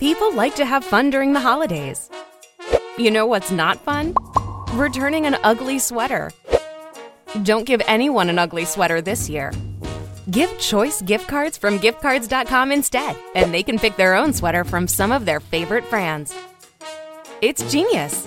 People like to have fun during the holidays. You know what's not fun? Returning an ugly sweater. Don't give anyone an ugly sweater this year. Give choice gift cards from giftcards.com instead, and they can pick their own sweater from some of their favorite brands. It's genius.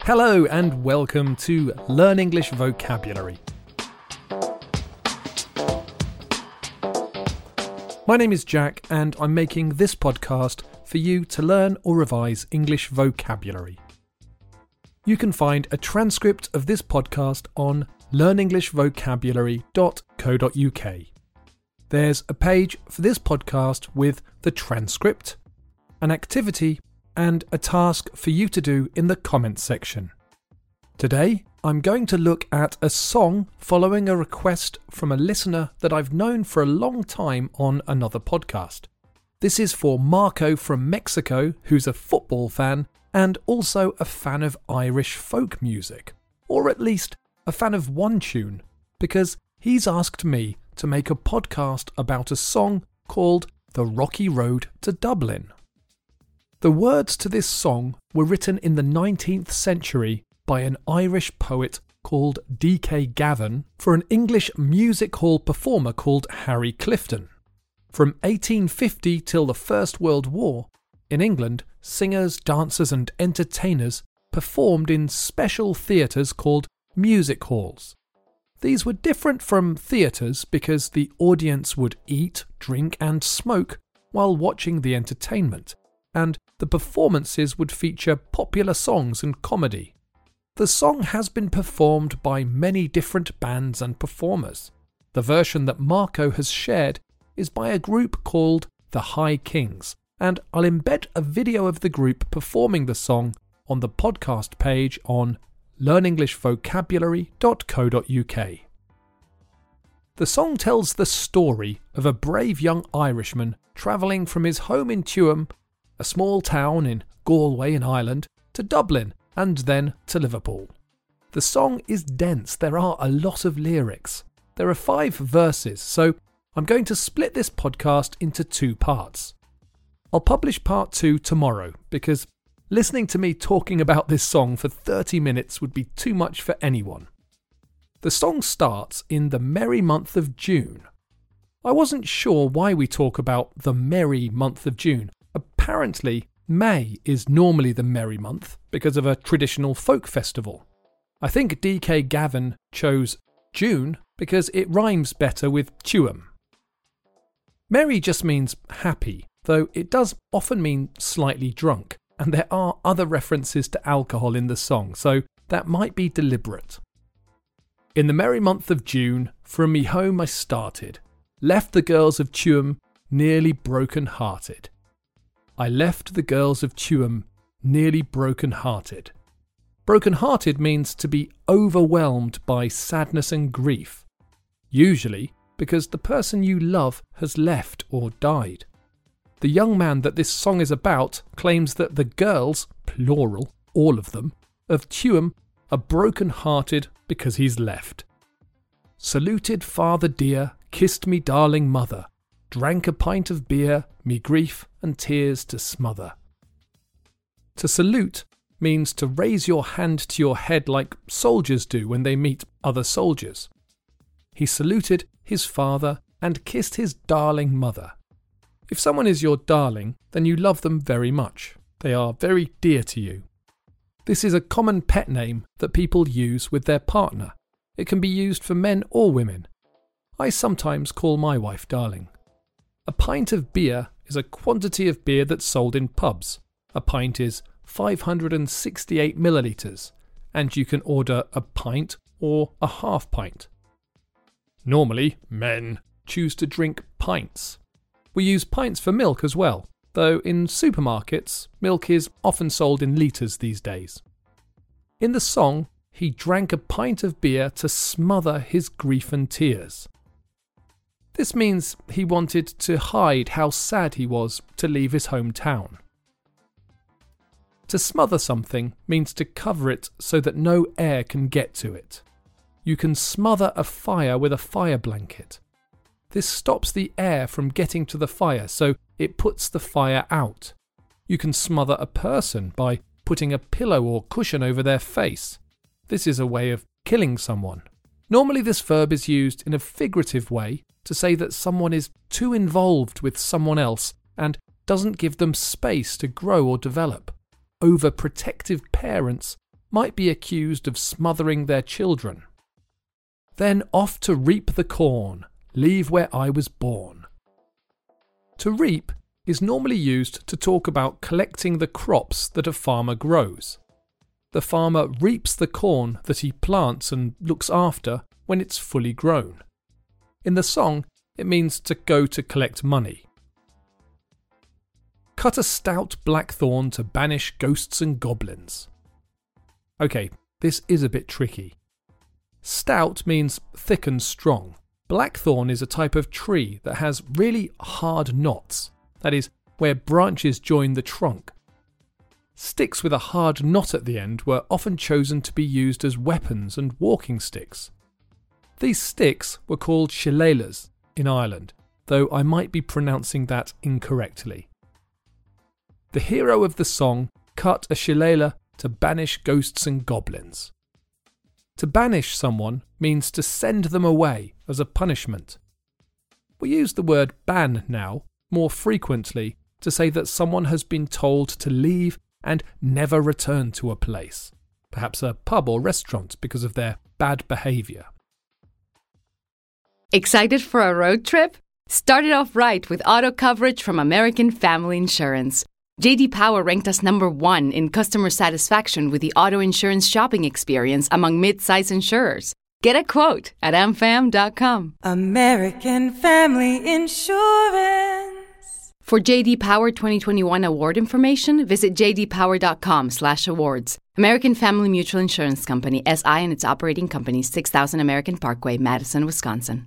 Hello and welcome to Learn English Vocabulary. My name is Jack, and I'm making this podcast for you to learn or revise English vocabulary. You can find a transcript of this podcast on learnenglishvocabulary.co.uk. There's a page for this podcast with the transcript, an activity, and a task for you to do in the comments section. Today, I'm going to look at a song following a request from a listener that I've known for a long time on another podcast. This is for Marco from Mexico, who's a football fan and also a fan of Irish folk music, or at least a fan of one tune, because he's asked me to make a podcast about a song called The Rocky Road to Dublin. The words to this song were written in the 19th century by an Irish poet called D.K. Gavin for an English music hall performer called Harry Clifton. From 1850 till the First World War, in England, singers, dancers, and entertainers performed in special theatres called music halls. These were different from theatres because the audience would eat, drink, and smoke while watching the entertainment and the performances would feature popular songs and comedy. The song has been performed by many different bands and performers. The version that Marco has shared is by a group called the High Kings, and I'll embed a video of the group performing the song on the podcast page on learnenglishvocabulary.co.uk. The song tells the story of a brave young Irishman travelling from his home in Tuam a small town in Galway in Ireland, to Dublin, and then to Liverpool. The song is dense, there are a lot of lyrics. There are five verses, so I'm going to split this podcast into two parts. I'll publish part two tomorrow because listening to me talking about this song for 30 minutes would be too much for anyone. The song starts in the merry month of June. I wasn't sure why we talk about the merry month of June, apparently, May is normally the merry month because of a traditional folk festival. I think DK Gavin chose June because it rhymes better with Tuam. Merry just means happy, though it does often mean slightly drunk, and there are other references to alcohol in the song, so that might be deliberate. In the merry month of June, from me home I started, left the girls of Tuam nearly broken hearted. I left the girls of Tuam nearly broken hearted. Broken hearted means to be overwhelmed by sadness and grief, usually because the person you love has left or died. The young man that this song is about claims that the girls, plural, all of them, of Tuam are broken hearted because he's left. Saluted father dear, kissed me darling mother, drank a pint of beer, me grief and tears to smother. To salute means to raise your hand to your head like soldiers do when they meet other soldiers. He saluted his father and kissed his darling mother. If someone is your darling, then you love them very much. They are very dear to you. This is a common pet name that people use with their partner. It can be used for men or women. I sometimes call my wife darling. A pint of beer is a quantity of beer that's sold in pubs. A pint is 568 millilitres, and you can order a pint or a half pint. Normally, men choose to drink pints. We use pints for milk as well, though in supermarkets, milk is often sold in litres these days. In the song, he drank a pint of beer to smother his grief and tears. This means he wanted to hide how sad he was to leave his hometown. To smother something means to cover it so that no air can get to it. You can smother a fire with a fire blanket. This stops the air from getting to the fire, so it puts the fire out. You can smother a person by putting a pillow or cushion over their face. This is a way of killing someone. Normally, this verb is used in a figurative way to say that someone is too involved with someone else and doesn't give them space to grow or develop. Overprotective parents might be accused of smothering their children. Then off to reap the corn, leave where I was born. To reap is normally used to talk about collecting the crops that a farmer grows. The farmer reaps the corn that he plants and looks after when it's fully grown. In the song, it means to go to collect money. Cut a stout blackthorn to banish ghosts and goblins. Okay, this is a bit tricky. Stout means thick and strong. Blackthorn is a type of tree that has really hard knots, that is, where branches join the trunk. Sticks with a hard knot at the end were often chosen to be used as weapons and walking sticks. These sticks were called shillelaghs in Ireland, though I might be pronouncing that incorrectly. The hero of the song cut a shillelagh to banish ghosts and goblins. To banish someone means to send them away as a punishment. We use the word ban now more frequently to say that someone has been told to leave and never return to a place, perhaps a pub or restaurant because of their bad behaviour. Excited for a road trip? Start it off right with auto coverage from American Family Insurance. JD Power ranked us number 1 in customer satisfaction with the auto insurance shopping experience among mid-size insurers. Get a quote at amfam.com. American Family Insurance. For JD Power 2021 award information, visit jdpower.com/awards. American Family Mutual Insurance Company SI and its operating companies 6000 American Parkway, Madison, Wisconsin.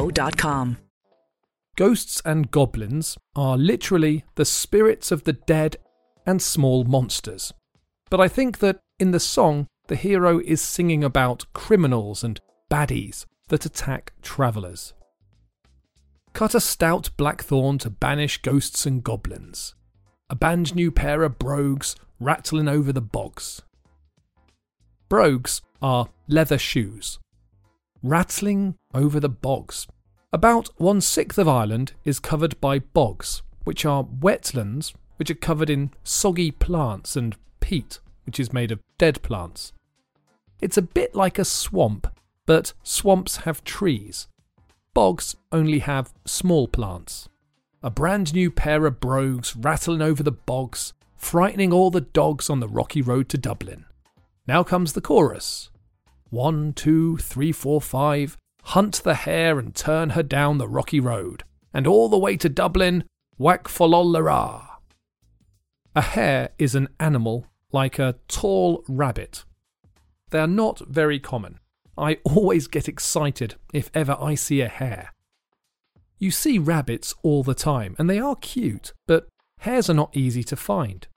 Cancerscreeninfo.com. Ghosts and goblins are literally the spirits of the dead and small monsters. But I think that in the song, the hero is singing about criminals and baddies that attack travellers. Cut a stout blackthorn to banish ghosts and goblins. A band new pair of brogues rattling over the bogs. Brogues are leather shoes. Rattling over the bogs. About one sixth of Ireland is covered by bogs, which are wetlands which are covered in soggy plants and peat, which is made of dead plants. It's a bit like a swamp, but swamps have trees. Bogs only have small plants. A brand new pair of brogues rattling over the bogs, frightening all the dogs on the rocky road to Dublin. Now comes the chorus. One, two, three, four, five. Hunt the hare and turn her down the rocky road, and all the way to Dublin, whack folollara. A hare is an animal like a tall rabbit. They are not very common. I always get excited if ever I see a hare. You see rabbits all the time, and they are cute, but hares are not easy to find.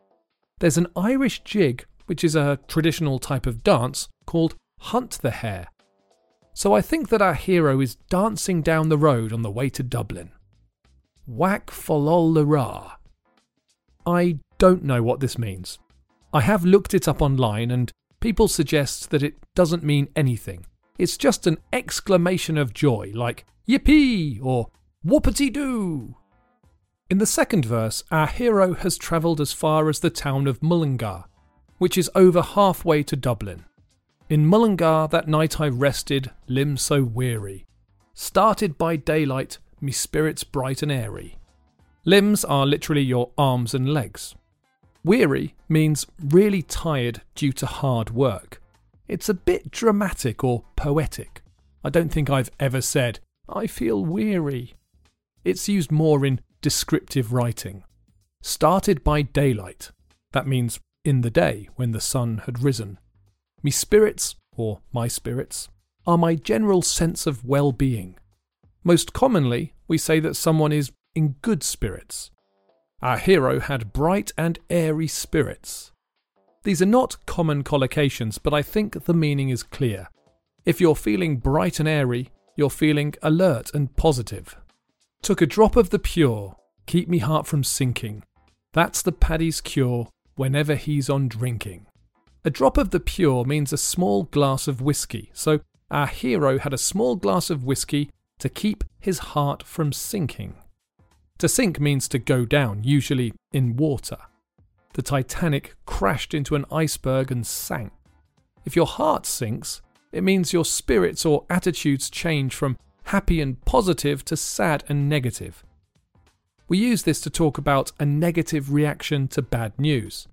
There's an Irish jig, which is a traditional type of dance, called Hunt the Hare. So I think that our hero is dancing down the road on the way to Dublin. Whack folollara. I don't know what this means. I have looked it up online and people suggest that it doesn't mean anything. It's just an exclamation of joy, like yippee or Whoopity doo! In the second verse, our hero has travelled as far as the town of Mullingar, which is over halfway to Dublin. In Mullingar that night I rested, limbs so weary. Started by daylight, me spirits bright and airy. Limbs are literally your arms and legs. Weary means really tired due to hard work. It's a bit dramatic or poetic. I don't think I've ever said, I feel weary. It's used more in descriptive writing. Started by daylight. That means in the day when the sun had risen. Me spirits, or my spirits, are my general sense of well being. Most commonly, we say that someone is in good spirits. Our hero had bright and airy spirits. These are not common collocations, but I think the meaning is clear. If you're feeling bright and airy, you're feeling alert and positive. Took a drop of the pure, keep me heart from sinking. That's the Paddy's cure whenever he's on drinking. A drop of the pure means a small glass of whiskey, so our hero had a small glass of whiskey to keep his heart from sinking. To sink means to go down, usually in water. The Titanic crashed into an iceberg and sank. If your heart sinks, it means your spirits or attitudes change from happy and positive to sad and negative. We use this to talk about a negative reaction to bad news.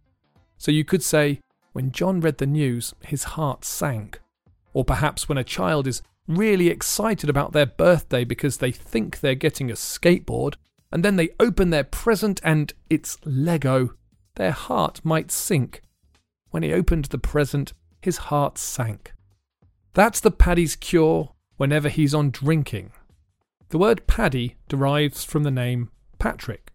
So you could say, when John read the news, his heart sank. Or perhaps when a child is really excited about their birthday because they think they're getting a skateboard, and then they open their present and it's Lego, their heart might sink. When he opened the present, his heart sank. That's the Paddy's cure whenever he's on drinking. The word Paddy derives from the name Patrick.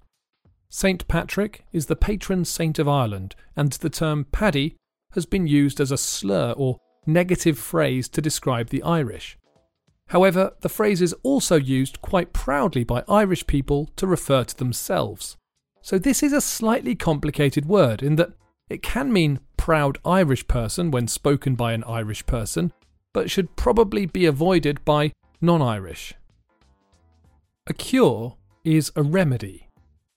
Saint Patrick is the patron saint of Ireland, and the term Paddy has been used as a slur or negative phrase to describe the Irish. However, the phrase is also used quite proudly by Irish people to refer to themselves. So this is a slightly complicated word in that it can mean proud Irish person when spoken by an Irish person, but should probably be avoided by non Irish. A cure is a remedy.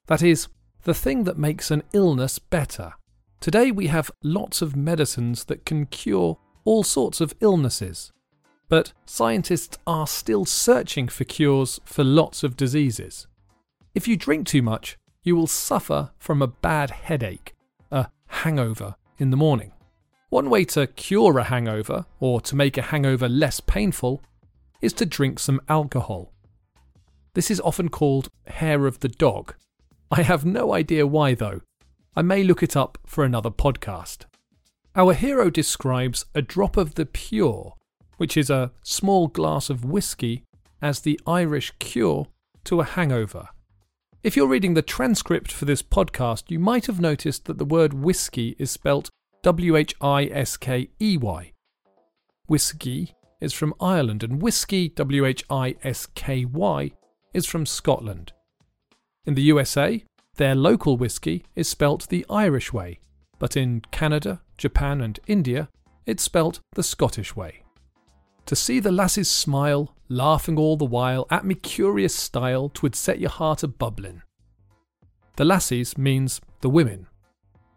That is, the thing that makes an illness better. Today we have lots of medicines that can cure all sorts of illnesses. But scientists are still searching for cures for lots of diseases. If you drink too much, you will suffer from a bad headache, a hangover in the morning. One way to cure a hangover, or to make a hangover less painful, is to drink some alcohol. This is often called hair of the dog. I have no idea why though. I may look it up for another podcast. Our hero describes a drop of the pure, which is a small glass of whiskey, as the Irish cure to a hangover. If you're reading the transcript for this podcast, you might have noticed that the word whiskey is spelt W H I S K E Y. Whiskey is from Ireland, and whiskey, W H I S K Y, is from Scotland. In the USA, their local whiskey is spelt the Irish way, but in Canada, Japan, and India, it's spelt the Scottish way. To see the lasses smile, laughing all the while at me curious style, twould set your heart a bubblin'. The lassies means the women.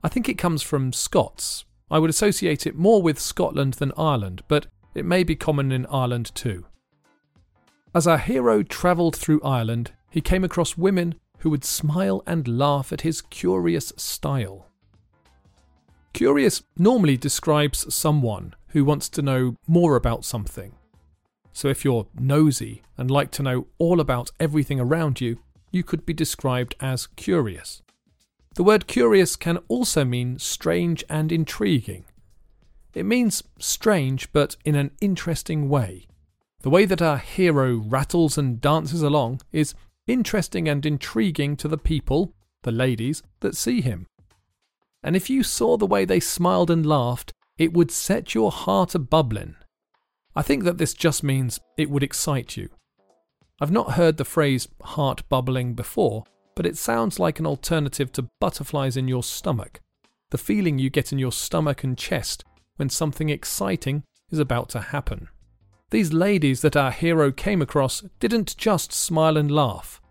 I think it comes from Scots. I would associate it more with Scotland than Ireland, but it may be common in Ireland too. As our hero travelled through Ireland, he came across women who would smile and laugh at his curious style. Curious normally describes someone who wants to know more about something. So if you're nosy and like to know all about everything around you, you could be described as curious. The word curious can also mean strange and intriguing. It means strange, but in an interesting way. The way that our hero rattles and dances along is interesting and intriguing to the people, the ladies, that see him and if you saw the way they smiled and laughed, it would set your heart a bubbling. I think that this just means it would excite you. I've not heard the phrase heart bubbling before, but it sounds like an alternative to butterflies in your stomach, the feeling you get in your stomach and chest when something exciting is about to happen. These ladies that our hero came across didn't just smile and laugh.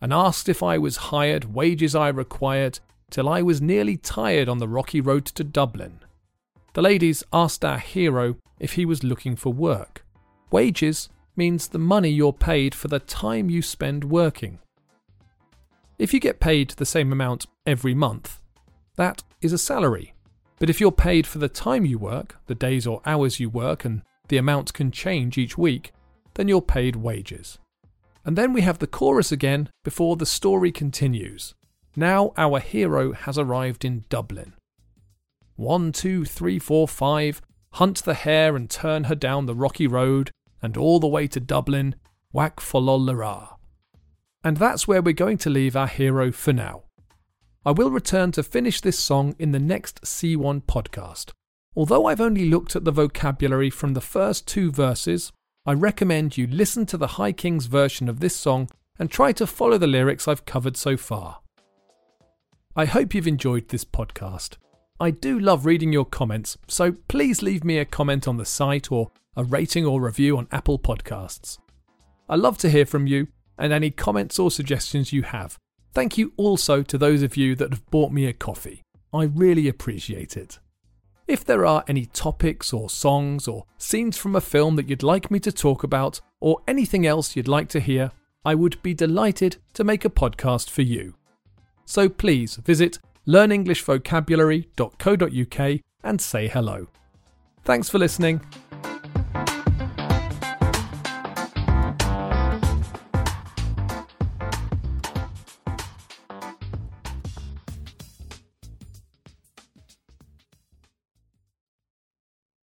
And asked if I was hired, wages I required, till I was nearly tired on the rocky road to Dublin. The ladies asked our hero if he was looking for work. Wages means the money you're paid for the time you spend working. If you get paid the same amount every month, that is a salary. But if you're paid for the time you work, the days or hours you work, and the amount can change each week, then you're paid wages. And then we have the chorus again before the story continues. Now our hero has arrived in Dublin. One, two, three, four, five, hunt the hare and turn her down the rocky road, and all the way to Dublin, whack follolara. And that's where we're going to leave our hero for now. I will return to finish this song in the next C1 podcast. Although I've only looked at the vocabulary from the first two verses, I recommend you listen to the High Kings version of this song and try to follow the lyrics I've covered so far. I hope you've enjoyed this podcast. I do love reading your comments, so please leave me a comment on the site or a rating or review on Apple Podcasts. I love to hear from you and any comments or suggestions you have. Thank you also to those of you that have bought me a coffee. I really appreciate it. If there are any topics or songs or scenes from a film that you'd like me to talk about, or anything else you'd like to hear, I would be delighted to make a podcast for you. So please visit learnenglishvocabulary.co.uk and say hello. Thanks for listening.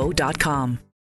Cancerscreeninfo.com.